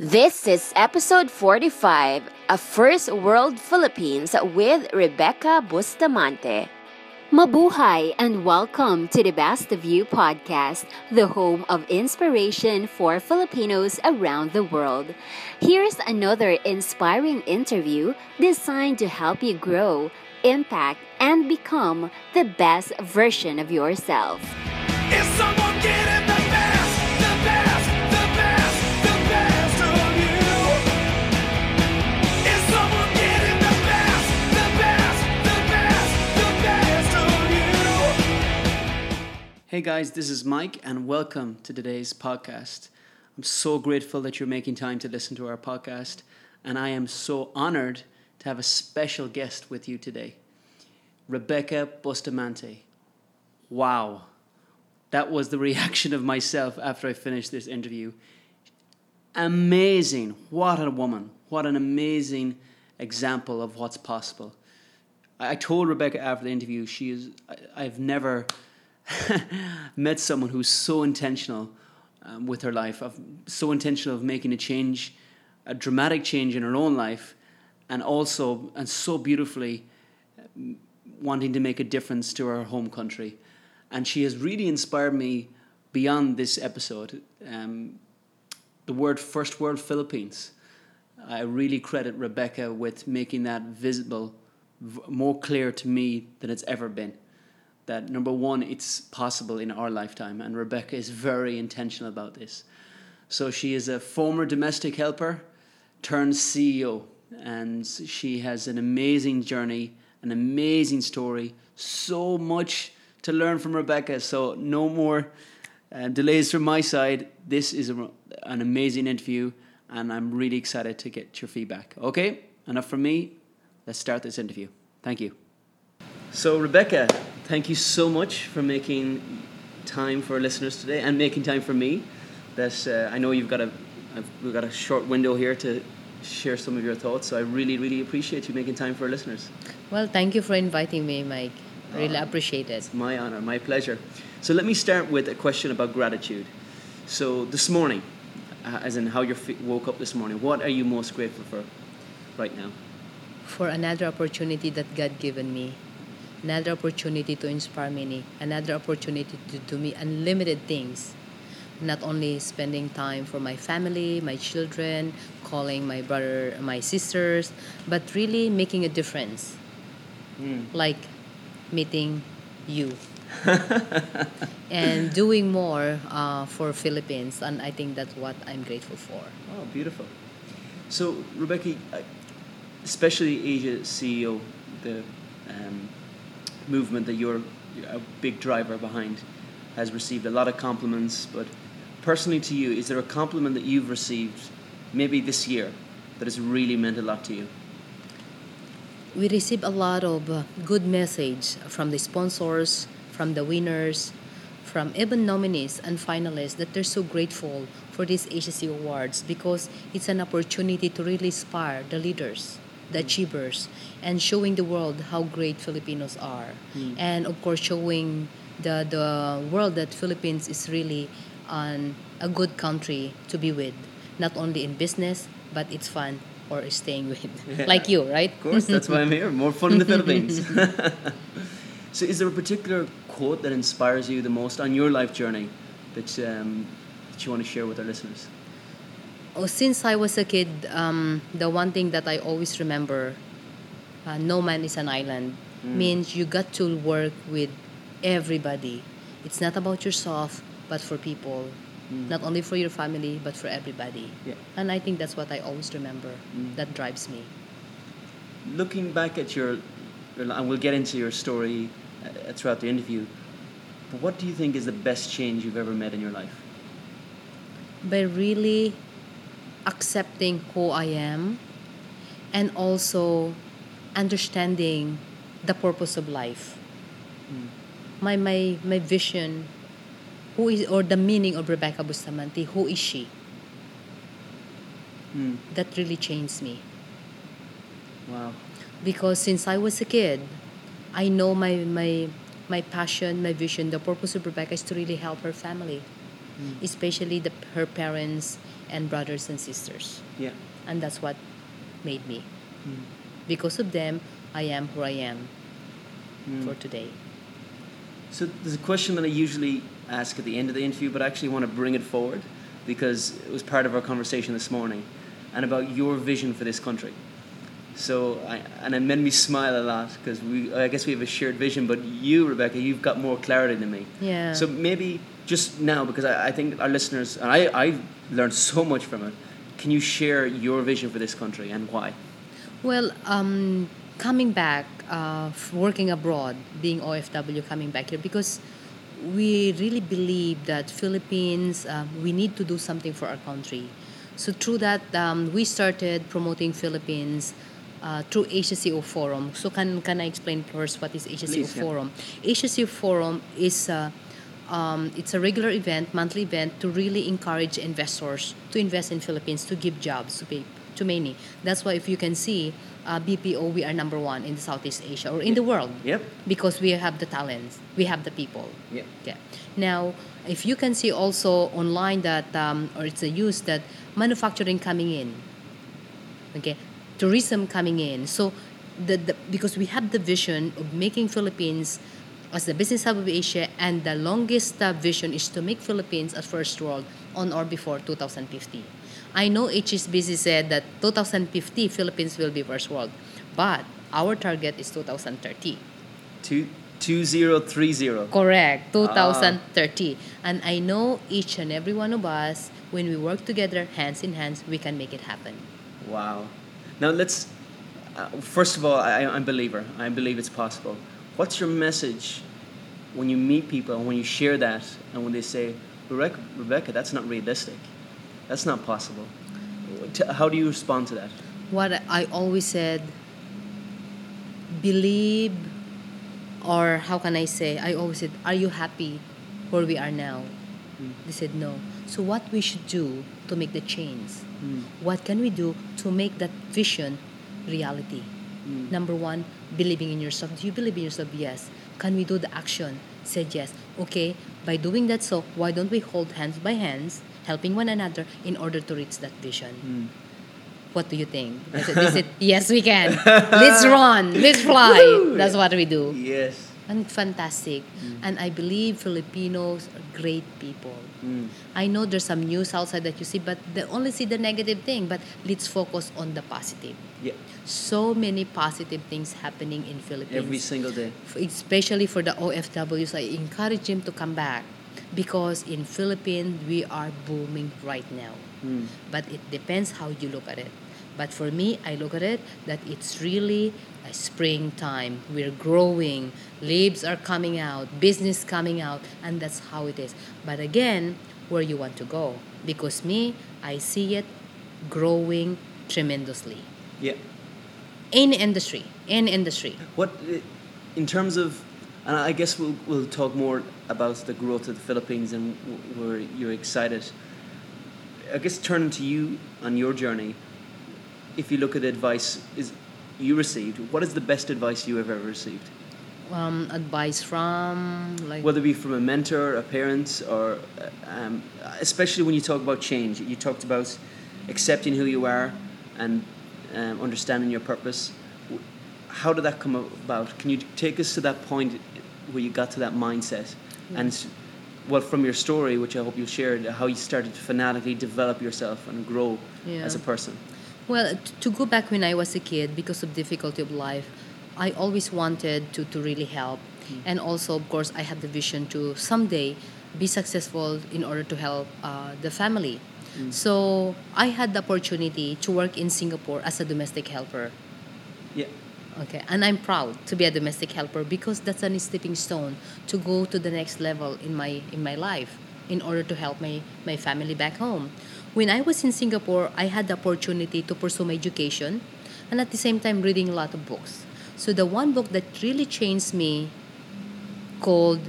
This is episode 45 of First World Philippines with Rebecca Bustamante. Mabuhay and welcome to the Best of You podcast, the home of inspiration for Filipinos around the world. Here's another inspiring interview designed to help you grow, impact, and become the best version of yourself. Hey guys, this is Mike, and welcome to today's podcast. I'm so grateful that you're making time to listen to our podcast, and I am so honored to have a special guest with you today Rebecca Bustamante. Wow, that was the reaction of myself after I finished this interview. Amazing. What a woman. What an amazing example of what's possible. I told Rebecca after the interview, she is, I've never met someone who's so intentional um, with her life, of, so intentional of making a change, a dramatic change in her own life, and also, and so beautifully um, wanting to make a difference to her home country. And she has really inspired me beyond this episode. Um, the word First World Philippines. I really credit Rebecca with making that visible, more clear to me than it's ever been. That number one, it's possible in our lifetime, and Rebecca is very intentional about this. So she is a former domestic helper turned CEO, and she has an amazing journey, an amazing story, so much to learn from Rebecca. So no more uh, delays from my side. This is a, an amazing interview, and I'm really excited to get your feedback. Okay, enough from me. Let's start this interview. Thank you. So, Rebecca, thank you so much for making time for our listeners today and making time for me. That uh, I know you've got a I've, we've got a short window here to share some of your thoughts. So I really, really appreciate you making time for our listeners. Well, thank you for inviting me, Mike. I really Oh. appreciate it. My honor, my pleasure. So let me start with a question about gratitude. So this morning, uh, as in how you woke up this morning, what are you most grateful for right now? For another opportunity that God given me, another opportunity to inspire many, another opportunity to do me unlimited things. Not only spending time for my family, my children, calling my brother, my sisters, but really making a difference. Like meeting you. and doing more uh, for Philippines, and I think that's what I'm grateful for. Oh, beautiful. So, Rebecca, uh, especially Asia CEO, the um, movement that you're a big driver behind, has received a lot of compliments. But personally, to you, is there a compliment that you've received, maybe this year, that has really meant a lot to you? we receive a lot of uh, good message from the sponsors, from the winners, from even nominees and finalists that they're so grateful for these Asia CEO awards because it's an opportunity to really inspire the leaders, the achievers, and showing the world how great Filipinos are. And of course, showing the, the world that Philippines is really an, a good country to be with, not only in business, but it's fun or staying with. like you, right? Of course, that's why I'm here. More fun in the Philippines. so, is there a particular quote that inspires you the most on your life journey that, um, that you want to share with our listeners? Oh, since I was a kid, um, the one thing that I always remember, uh, no man is an island, means you got to work with everybody. It's not about yourself, but for people. Not only for your family, but for everybody. Yeah. And I think that's what I always remember. That drives me. Looking back at your, your and we'll get into your story uh, throughout the interview, but what do you think is the best change you've ever made in your life? by really accepting who I am and also understanding the purpose of life. My, my, my vision, who is, or the meaning of Rebecca Bustamante, who is she? Hmm. That really changed me. Wow. because since I was a kid, I know my my my passion, my vision, the purpose of Rebecca is to really help her family, especially the, her parents and brothers and sisters. Yeah. And that's what made me. Hmm. Because of them, I am who I am hmm. for today. So there's a question that I usually ask at the end of the interview, but I actually want to bring it forward because it was part of our conversation this morning, and about your vision for this country. So, I, and it made me smile a lot because we, I guess we have a shared vision. But you, Rebecca, you've got more clarity than me. Yeah. So maybe just now, because I, I think our listeners, and I, I've learned so much from it. Can you share your vision for this country and why? Well, um, coming back, uh, working abroad, being OFW, coming back here, because we really believe that Philippines, uh, we need to do something for our country. So through that, um, we started promoting Philippines uh, through Asia CEO Forum. So can, can I explain first what is Asia CEO Please, yeah. Forum? Asia CEO Forum is uh, um, it's a regular event, monthly event to really encourage investors to invest in Philippines to give jobs to pay, to many. That's why if you can see, uh, BPO we are number one in Southeast Asia or in the world Yep. because we have the talents, we have the people. Yep. Yeah. Now, if you can see also online that, um, or it's a use that manufacturing coming in, okay, tourism coming in. So, the, the because we have the vision of making Philippines as the business hub of Asia, and the longest vision is to make Philippines a first world on or before 2050. I know HSBC said that 2050 Philippines will be first world, but our target is 2030. Two, 2030. Correct, 2030. And I know each and every one of us, when we work together, hands in hands, we can make it happen. Wow. Now let's. Uh, first of all, I, I'm a believer. I believe it's possible. What's your message when you meet people and when you share that and when they say, Rebecca, Rebecca that's not realistic. That's not possible. How do you respond to that? What I always said, believe, or how can I say, I always said, are you happy where we are now? Hmm. They said no. So what we should do to make the change? Hmm. What can we do to make that vision reality? Mm. Number one, believing in yourself. Do you believe in yourself? Yes. Can we do the action? Said yes. Okay, by doing that so, why don't we hold hands by hands, helping one another in order to reach that vision? Mm. What do you think? I said, they said, yes, we can. Let's run. Let's fly. That's what we do. Yes. And fantastic. And I believe Filipinos are great people. Mm. I know there's some news outside that you see, but they only see the negative thing. But let's focus on the positive. Yeah. So many positive things happening in Philippines. Every single day. Especially for the OFWs, I encourage them to come back because in Philippines we are booming right now. Mm. But it depends how you look at it. But for me, I look at it that it's really a springtime. We're growing, leaves are coming out, business coming out, and that's how it is. But again, where you want to go? Because me, I see it growing tremendously. Yeah. In industry, in industry. What, uh, in terms of, and I guess we'll, we'll talk more about the growth of the Philippines and where you're excited. I guess turning to you on your journey, if you look at the advice is you received, what is the best advice you have ever received? Um, advice from like Whether it be from a mentor, a parent, or uh, um, especially when you talk about change, you talked about accepting who you are and um, understanding your purpose. How did that come about? Can you take us to that point where you got to that mindset? And well, from your story, which I hope you shared, how you started to fanatically develop yourself and grow Yeah. as a person. Well, to go back when I was a kid, because of difficulty of life, I always wanted to, to really help. And also, of course, I had the vision to someday be successful in order to help uh, the family. So I had the opportunity to work in Singapore as a domestic helper. Yeah. Okay, and I'm proud to be a domestic helper because that's a stepping stone to go to the next level in my in my life in order to help my, my family back home. When I was in Singapore, I had the opportunity to pursue my education and at the same time reading a lot of books. So the one book that really changed me called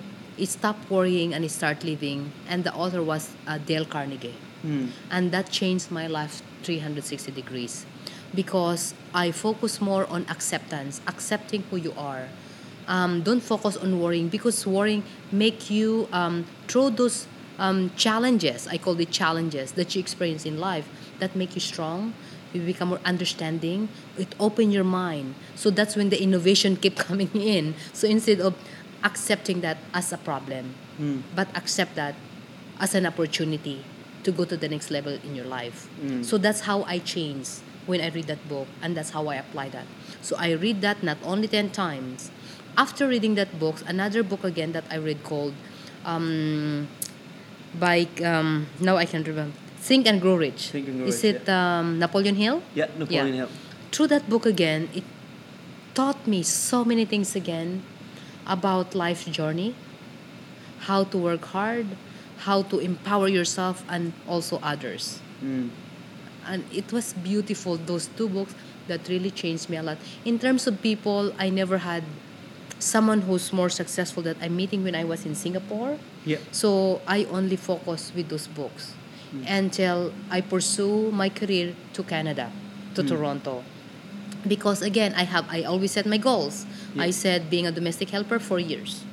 Stop Worrying and Start Living and the author was uh, Dale Carnegie and that changed my life 360 degrees because I focus more on acceptance, accepting who you are. Um, don't focus on worrying because worrying make you um, throw those um, challenges. I call it challenges that you experience in life that make you strong. You become more understanding. It open your mind. So that's when the innovation keep coming in. So instead of accepting that as a problem, but accept that as an opportunity to go to the next level in your life. So that's how I change when I read that book, and that's how I apply that. So I read that not only 10 times. After reading that book, another book again that I read called um, by, um, now I can remember, Think and Grow Rich. Think and Grow Is Rich, it um, Napoleon Hill? Yeah, Napoleon Hill. Through that book again, it taught me so many things again about life's journey, how to work hard, how to empower yourself and also others. And it was beautiful, those two books that really changed me a lot. In terms of people, I never had someone who's more successful that I'm meeting when I was in Singapore. Yeah. So I only focus with those books until I pursue my career to Canada, to Toronto. Because again, I have I always set my goals. I said being a domestic helper for years.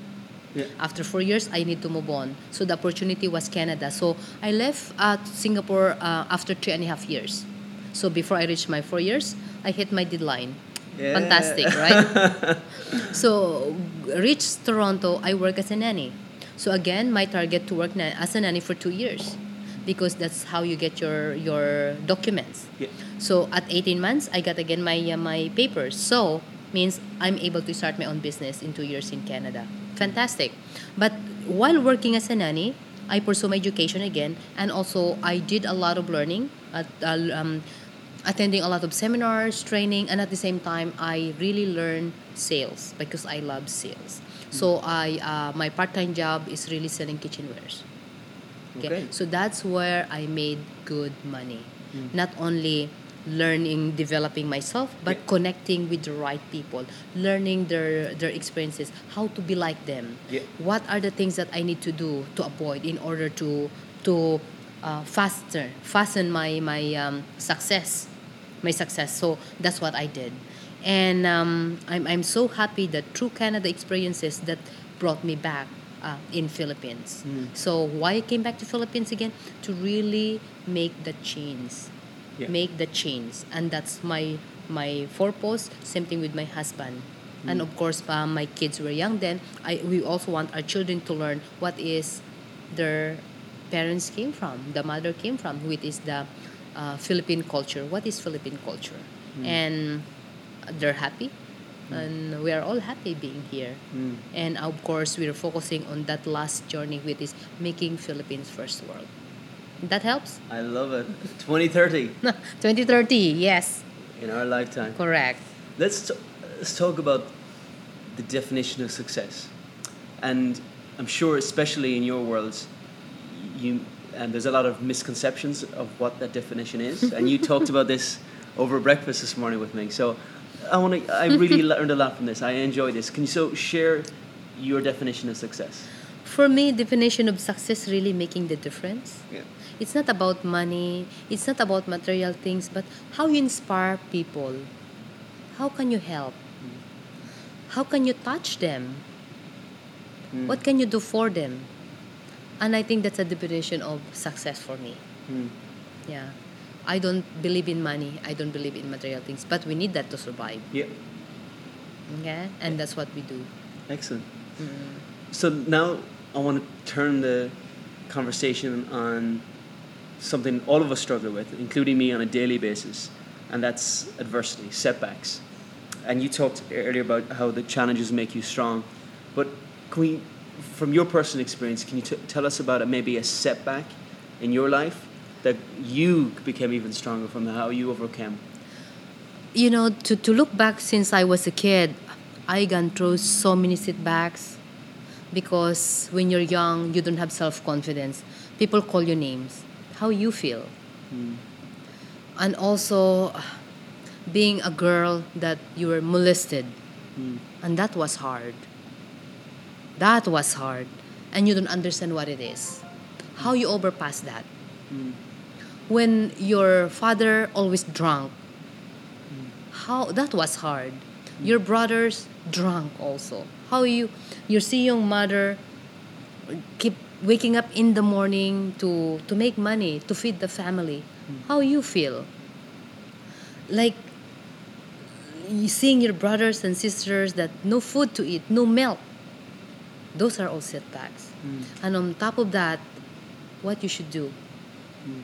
Yeah. After four years, I need to move on. So the opportunity was Canada. So I left uh, Singapore uh, after three and a half years. So before I reached my four years, I hit my deadline. Yeah. Fantastic, right? so reached Toronto, I work as a nanny. So again, my target to work as a nanny for two years, because that's how you get your your documents. Yeah. So at 18 months, I got again my uh, my papers. So means I'm able to start my own business in two years in Canada. Fantastic. But while working as a nanny, I pursue my education again, and also I did a lot of learning, at, uh, um, attending a lot of seminars, training, and at the same time, I really learned sales because I love sales. So I uh, my part-time job is really selling kitchenwares. Okay. So that's where I made good money. Not only learning, developing myself, but Yeah. connecting with the right people, learning their their experiences, how to be like them. Yeah. What are the things that I need to do to avoid in order to to uh, faster fasten my my um, success, my success. So that's what I did, and um, I'm I'm so happy that through Canada experiences that brought me back uh, in Philippines. So why I came back to Philippines again to really make the change, Yeah. make the change, and that's my my purpose. Same thing with my husband, and of course, um, my kids were young then. I we also want our children to learn what is their parents came from, the mother came from, which is the uh, Philippine culture. What is Philippine culture? And they're happy, and we are all happy being here. Hmm. And of course, we are focusing on that last journey, which is making Philippines first world. That helps. I love it. 2030 2030, yes, in our lifetime. correct. Let's, t- let's talk about the definition of success. And I'm sure, especially in your world, you and there's a lot of misconceptions of what that definition is. and you talked about this over breakfast this morning with me. So I want to. I really learned a lot from this. I enjoy this. Can you so share your definition of success? For me, definition of success really making the difference. Yeah. It's not about money, it's not about material things, but how you inspire people. How can you help? How can you touch them? What can you do for them? And I think that's a definition of success for me. Mm. Yeah. I don't believe in money, I don't believe in material things, but we need that to survive. Yeah. Okay? And that's what we do. Excellent. Mm. So now I want to turn the conversation on something all of us struggle with, including me on a daily basis, and that's adversity, setbacks. And you talked earlier about how the challenges make you strong, but can we, from your personal experience, can you t- tell us about it, maybe a setback in your life that you became even stronger from, how you overcame? you know to, to look back since i was a kid i gone through so many setbacks because when you're young you don't have self-confidence. People call you names. How you feel? Hmm. And also being a girl that you were molested. Hmm. And that was hard. That was hard. And you don't understand what it is. How you overpass that hmm. When your father always drunk how that was hard your brothers drunk also how you your see young mother keep waking up in the morning to to make money to feed the family. How you feel? Like seeing your brothers and sisters that no food to eat, no milk. Those are all setbacks. Mm. And on top of that, what you should do. Mm.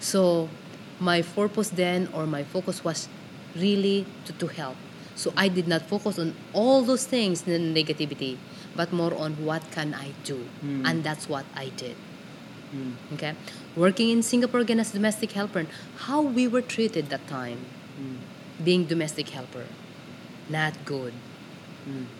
So my purpose then or my focus was really to, to help. So I did not focus on all those things, the negativity, but more on what can I do. Hmm. And that's what I did. Hmm. Okay? Working in Singapore again as domestic helper, how we were treated that time, hmm. being domestic helper, not good.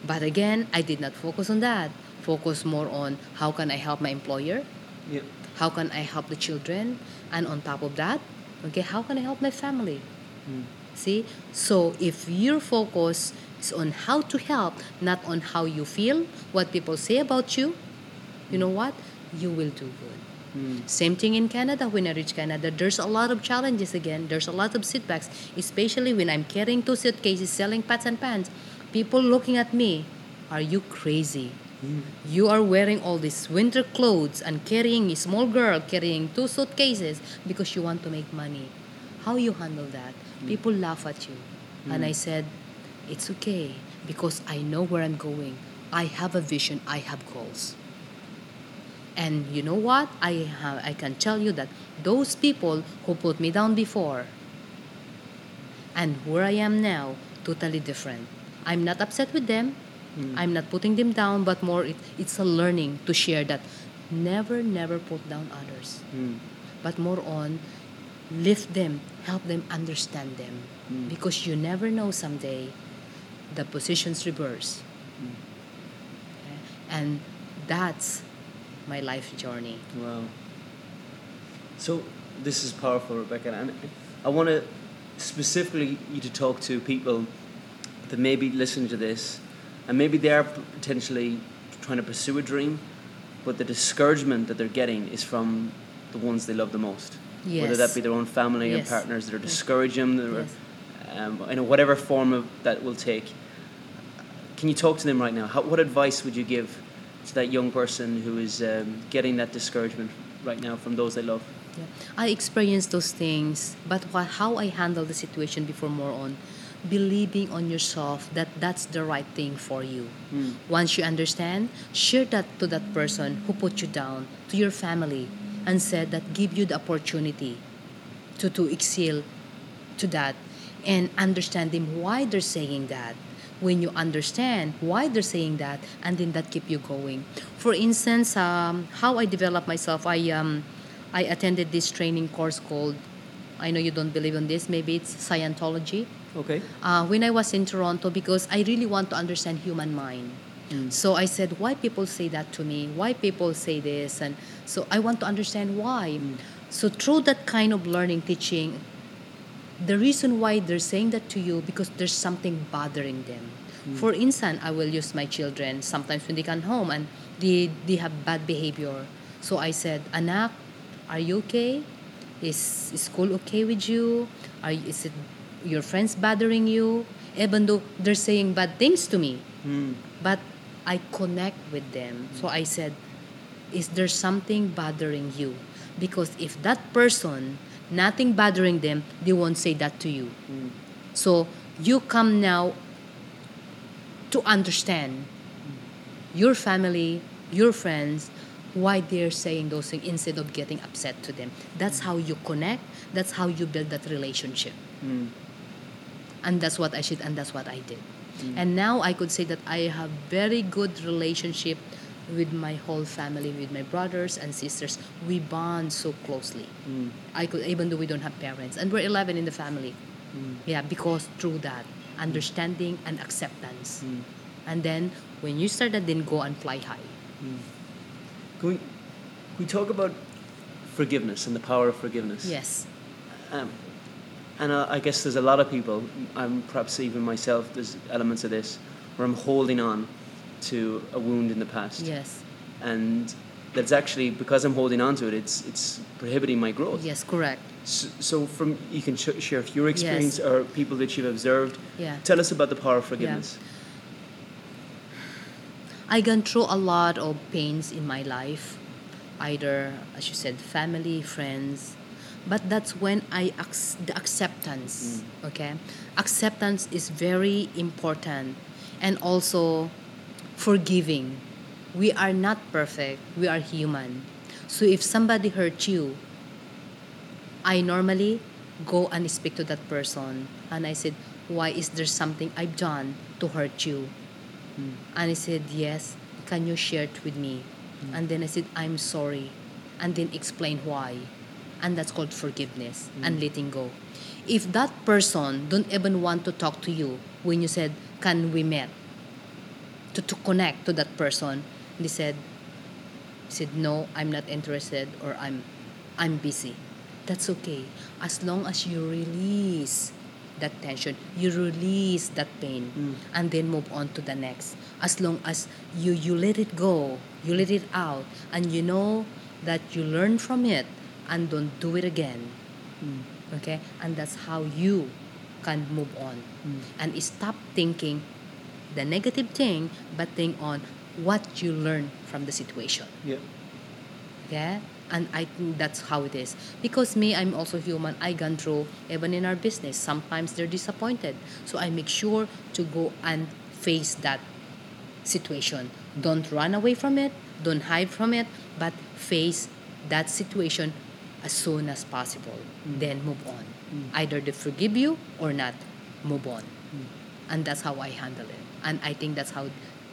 But again, I did not focus on that. Focus more on how can I help my employer, Yeah. How can I help the children, and on top of that, okay, how can I help my family? Hmm. See, so if your focus is on how to help, not on how you feel, what people say about you, you know what? You will do good. Hmm. Same thing in Canada. When I reach Canada, there's a lot of challenges again. There's a lot of setbacks, especially when I'm carrying two suitcases, selling pots and pants. People looking at me, are you crazy? You are wearing all these winter clothes and carrying a small girl carrying two suitcases because you want to make money. How you handle that? People laugh at you. And I said, it's okay because I know where I'm going. I have a vision, I have goals. And you know what? I have, I can tell you that those people who put me down before and where I am now, totally different. I'm not upset with them. Mm. I'm not putting them down, but more it, it's a learning to share that never, never put down others, mm. but more on lift them, help them understand them, mm. because you never know someday the positions reverse. Okay? And that's my life journey. Wow. So this is powerful, Rebecca, and I want to specifically you to talk to people that may be listening to this, and maybe they are potentially trying to pursue a dream, but the discouragement that they're getting is from the ones they love the most. Yes. Whether that be their own family and Yes. partners that are discouraging them, Yes. um, you know, whatever form of that will take. Can you talk to them right now? How, what advice would you give to that young person who is um, getting that discouragement right now from those they love? Yeah. I experienced those things, but what, how I handled the situation before more on believing on yourself that that's the right thing for you. Once you understand, share that to that person who put you down, to your family, and said that give you the opportunity to, to excel to that and understanding why they're saying that. When you understand why they're saying that and then that keep you going. For instance um, how i developed myself i um, i attended this training course called i know you don't believe in this maybe it's scientology Okay. uh, when I was in Toronto because I really want to understand human mind. Hmm. So I said, why people say that to me? Why people say this? And so I want to understand why. Hmm. So through that kind of learning, teaching, the reason why they're saying that to you because there's something bothering them. Hmm. For instance, I will use my children sometimes when they come home and they, they have bad behavior. So I said, Anak, are you okay? Is, is school okay with you? Are, you- is it your friends bothering you? Even though they're saying bad things to me. Hmm. But I connect with them. Hmm. So I said, is there something bothering you? Because if that person, nothing bothering them, they won't say that to you. Hmm. So you come now to understand your family, your friends, why they're saying those things instead of getting upset to them. That's how you connect. That's how you build that relationship. And that's what I should, and that's what I did. Mm. And now I could say that I have very good relationship with my whole family, with my brothers and sisters. We bond so closely. Mm. I could, even though we don't have parents, and we're 11 in the family. Mm. Yeah, because through that understanding and acceptance, and then when you start that, then go and fly high. Can we, can we talk about forgiveness and the power of forgiveness? Yes. Um, and uh, I guess there's a lot of people, um, perhaps even myself, there's elements of this where I'm holding on to a wound in the past. Yes. And that's actually, because I'm holding on to it, it's, it's prohibiting my growth. Yes. Correct. So, so from you can sh- share your experience or people that you've observed. Yeah. Tell us about the power of forgiveness. I gone through a lot of pains in my life, either, as you said, family, friends. But that's when I ac- the acceptance. Mm. Okay, acceptance is very important, and also forgiving. We are not perfect. We are human. So if somebody hurt you, I normally go and speak to that person and I said, Why is there something I've done to hurt you? Mm. And he said, Yes, can you share it with me? Mm. And then I said, I'm sorry. And then explain why. And that's called forgiveness and mm. letting go. If that person don't even want to talk to you when you said, Can we meet? To, to connect to that person, they said, said no i'm not interested or i'm i'm busy. That's okay. As long as you release that tension you release that pain mm. and then move on to the next. As long as you you let it go you let it out and you know that you learn from it and don't do it again. Mm. Okay? And that's how you can move on. Mm. And stop thinking the negative thing but think on what you learn from the situation. Yeah. yeah? And i think that's how it is. Because me i'm also human. I gone through even in our business. Sometimes they're disappointed. So i make sure to go and face that situation. Don't run away from it. Don't hide from it. But face that situation as soon as possible mm. then move on mm. either they forgive you or not move on mm. and that's how i handle it and i think that's how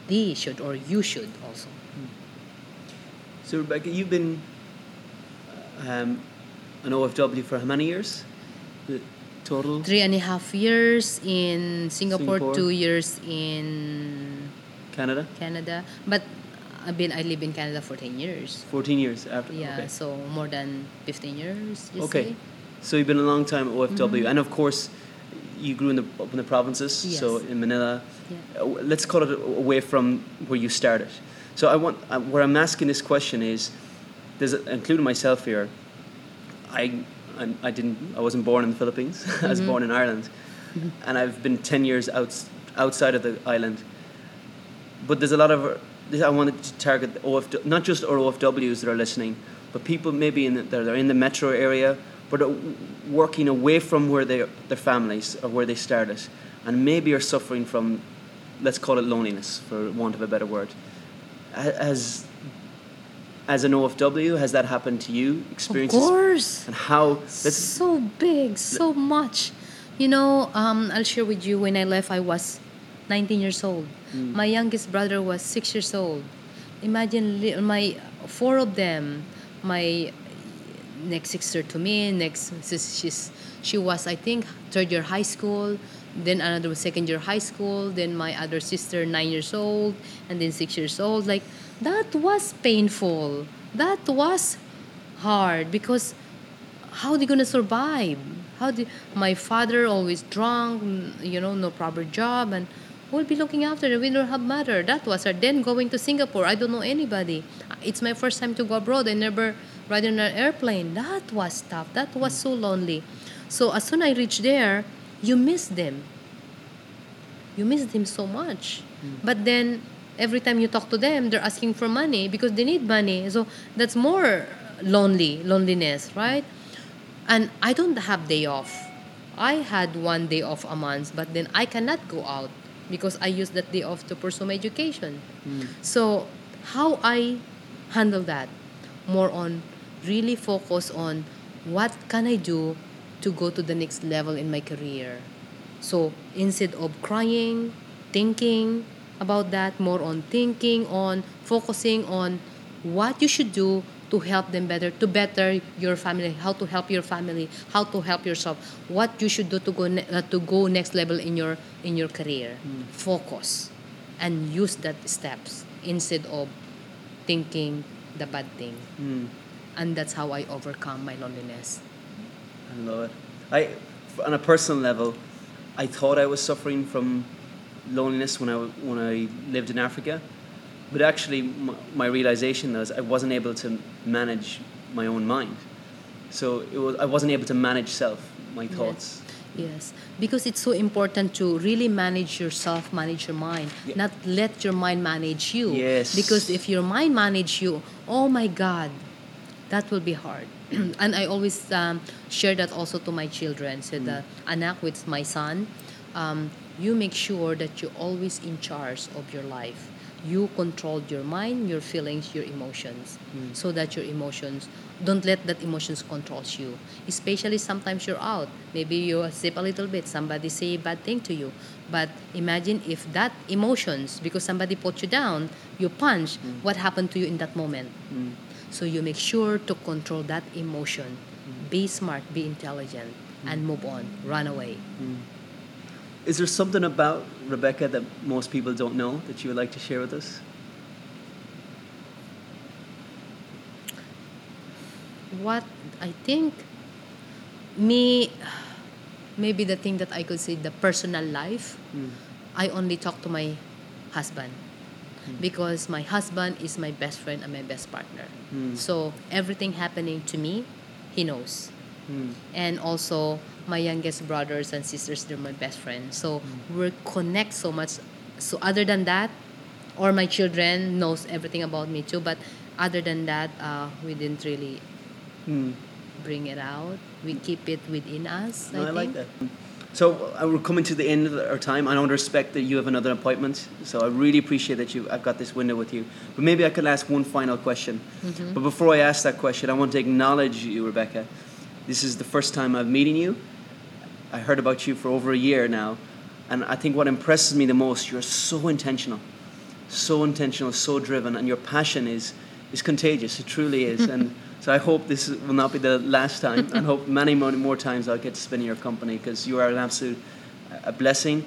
they should or you should also So Rebecca, you've been uh, um, an OFW for how many years? The total? three and a half years in Singapore, Singapore. two years in Canada? Canada. But I've been I live in Canada for ten years. 14 years after. Yeah, Okay. so more than fifteen years. You Okay. say? So you've been a long time at OFW, and of course, you grew in the up in the provinces. So in Manila, Yeah. Uh, let's call it away from where you started. So I want uh, where I'm asking this question is, there's including myself here. I I'm, I didn't I wasn't born in the Philippines. I was born in Ireland, and I've been ten years out, outside of the island. But there's a lot of I wanted to target not just our OFWs that are listening, but people maybe in the, that are in the metro area, but are working away from where they their families or where they started, and maybe are suffering from, let's call it loneliness, for want of a better word. Has as an OFW, has that happened to you? Of Experiences course. and how? So big, so much. You know, um, I'll share with you when I left, I was 19 years old. Mm. My youngest brother was six years old. Imagine li- my four of them. My next sister to me, next she's she was I think third year high school. Then another second year high school. Then my other sister nine years old, and then six years old. Like that was painful. That was hard because how they gonna survive? How did my father always drunk, you know, no proper job, and who will be looking after them? We don't have mother. That was her. Then going to Singapore, I don't know anybody. It's my first time to go abroad. I never ride in an airplane. That was tough. That was so lonely. So as soon I reached there, you miss them. You miss them so much. Hmm. But then every time you talk to them, they're asking for money because they need money. So that's more lonely, loneliness, right? And I don't have day off. I had one day off a month, but then I cannot go out because I use that day off to pursue my education. Hmm. So how I handle that? More on really focus on what can I do to go to the next level in my career. So instead of crying, thinking about that, more on thinking on focusing on what you should do to help them better, to better your family, how to help your family, how to help yourself, what you should do to go ne- uh, to go next level in your in your career. Focus and use that steps instead of thinking the bad thing. Mm, And that's how I overcome my loneliness. I love it. I, on a personal level, I thought I was suffering from loneliness when I when I lived in Africa, but actually, my, my realization was I wasn't able to manage my own mind. So it was I wasn't able to manage self, my thoughts. Yes, because it's so important to really manage yourself, manage your mind, Yeah. not let your mind manage you. Yes. Because if your mind manage you, oh my God, that will be hard. and I always um, share that also to my children. So Mm. uh, anak, with my son, um, you make sure that you're always in charge of your life. You control your mind, your feelings, your emotions, Mm. so that your emotions don't let that emotions controls you. Especially sometimes you're out, maybe you sip a little bit, somebody say a bad thing to you. But imagine if that emotions, because somebody put you down, you punch, hmm. what happened to you in that moment? Hmm. So you make sure to control that emotion. Hmm. Be smart, be intelligent, and move on. Run away. Is there something about Rebecca that most people don't know that you would like to share with us? What I think, me, maybe the thing that I could say, the personal life, mm. I only talk to my husband mm. because my husband is my best friend and my best partner. Mm. So everything happening to me, he knows. And also my youngest brothers and sisters, they're my best friends. So we connect so much. So other than that, or my children knows everything about me too. But other than that, uh, we didn't really bring it out. We keep it within us. No, I, I, like think. that. So uh, we're coming to the end of our time. I don't respect that you have another appointment, so I really appreciate that you. I've got this window with you. But maybe I could ask one final question. But before I ask that question, I want to acknowledge you, Rebecca. This is the first time I'm meeting you. I heard about you for over a year now, and I think what impresses me the most, you're so intentional, so intentional, so driven, and your passion is is contagious. It truly is, and so I hope this will not be the last time, and hope many more, more times I'll get to spend in your company because you are an absolute a blessing,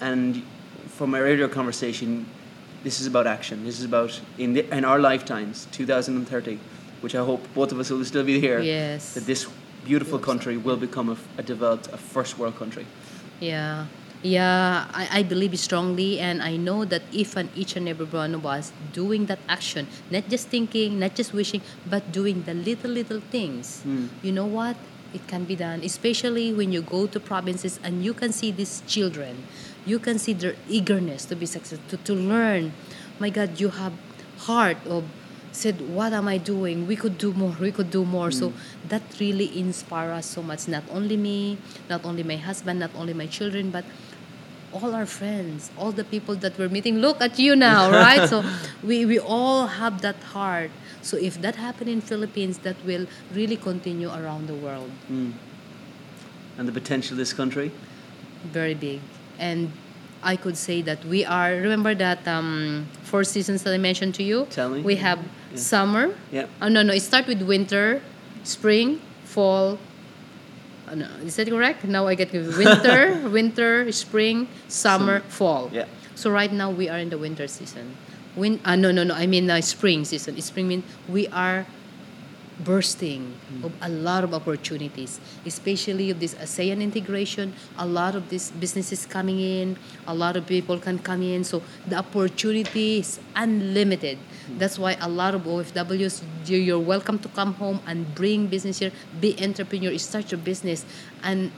and from our earlier conversation, this is about action. This is about in the, in our lifetimes, 2030, which I hope both of us will still be here. Yes. That this beautiful country will become a, a developed, a first world country. Yeah. Yeah, I, I believe strongly, and I know that if and each and every one of us doing that action, not just thinking, not just wishing, but doing the little, little things, hmm. you know what? It can be done, especially when you go to provinces and you can see these children. You can see their eagerness to be successful, to, to learn. My God, you have heart of said, what am I doing? We could do more. We could do more. So that really inspires us so much. Not only me, not only my husband, not only my children, but all our friends, all the people that we're meeting. Look at you now, right? so we, we all have that heart. So if that happened in Philippines, that will really continue around the world. And the potential of this country. Very big. And I could say that we are, remember that um, four seasons that I mentioned to you? Tell me. We have summer. Yeah. Oh, no, no. It starts with winter, spring, fall. Oh, no, is that correct? Now I get winter, winter, spring, summer, fall. Yeah. So right now we are in the winter season. Win- uh, no, no, no. I mean uh, spring season. Spring means we are bursting of a lot of opportunities, especially of this ASEAN integration. A lot of these businesses coming in, a lot of people can come in. So the opportunity is unlimited. That's why a lot of OFWs, you- you're welcome to come home and bring business here, be entrepreneur, start your business, and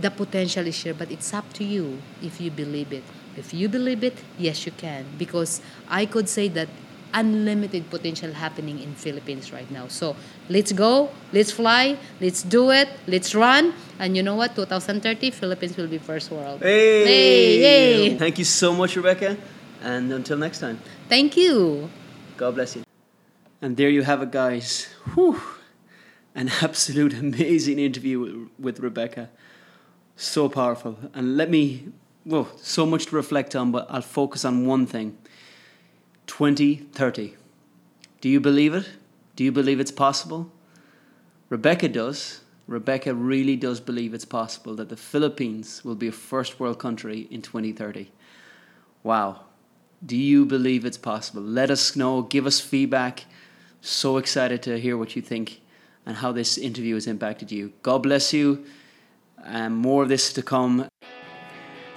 the potential is here. But it's up to you if you believe it. If you believe it, yes, you can. Because I could say that unlimited potential happening in Philippines right now. So let's go, let's fly, let's do it, let's run. And you know what? 2030, Philippines will be first world. Hey! Hey, hey. Thank you so much, Rebecca. And until next time, Thank you. God bless you. And there you have it, guys. Whew. An absolute amazing interview with, with Rebecca. So powerful. And let me, well, so much to reflect on, but I'll focus on one thing 2030. Do you believe it? Do you believe it's possible? Rebecca does. Rebecca really does believe it's possible that the Philippines will be a first world country in 2030. Wow. Do you believe it's possible? Let us know. Give us feedback. So excited to hear what you think and how this interview has impacted you. God bless you. And more of this to come.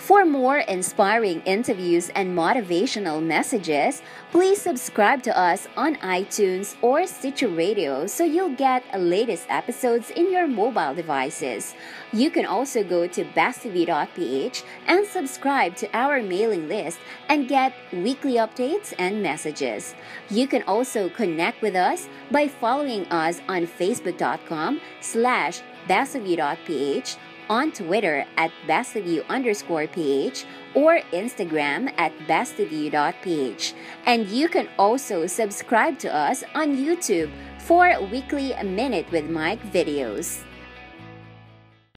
For more inspiring interviews and motivational messages, please subscribe to us on iTunes or Stitcher Radio so you'll get the latest episodes in your mobile devices. You can also go to bestofyou.ph and subscribe to our mailing list and get weekly updates and messages. You can also connect with us by following us on facebook.com slash bestofyou.ph on Twitter at bestofyou underscore ph or Instagram at bestofyou.ph. And you can also subscribe to us on YouTube for weekly Minute with Mike videos.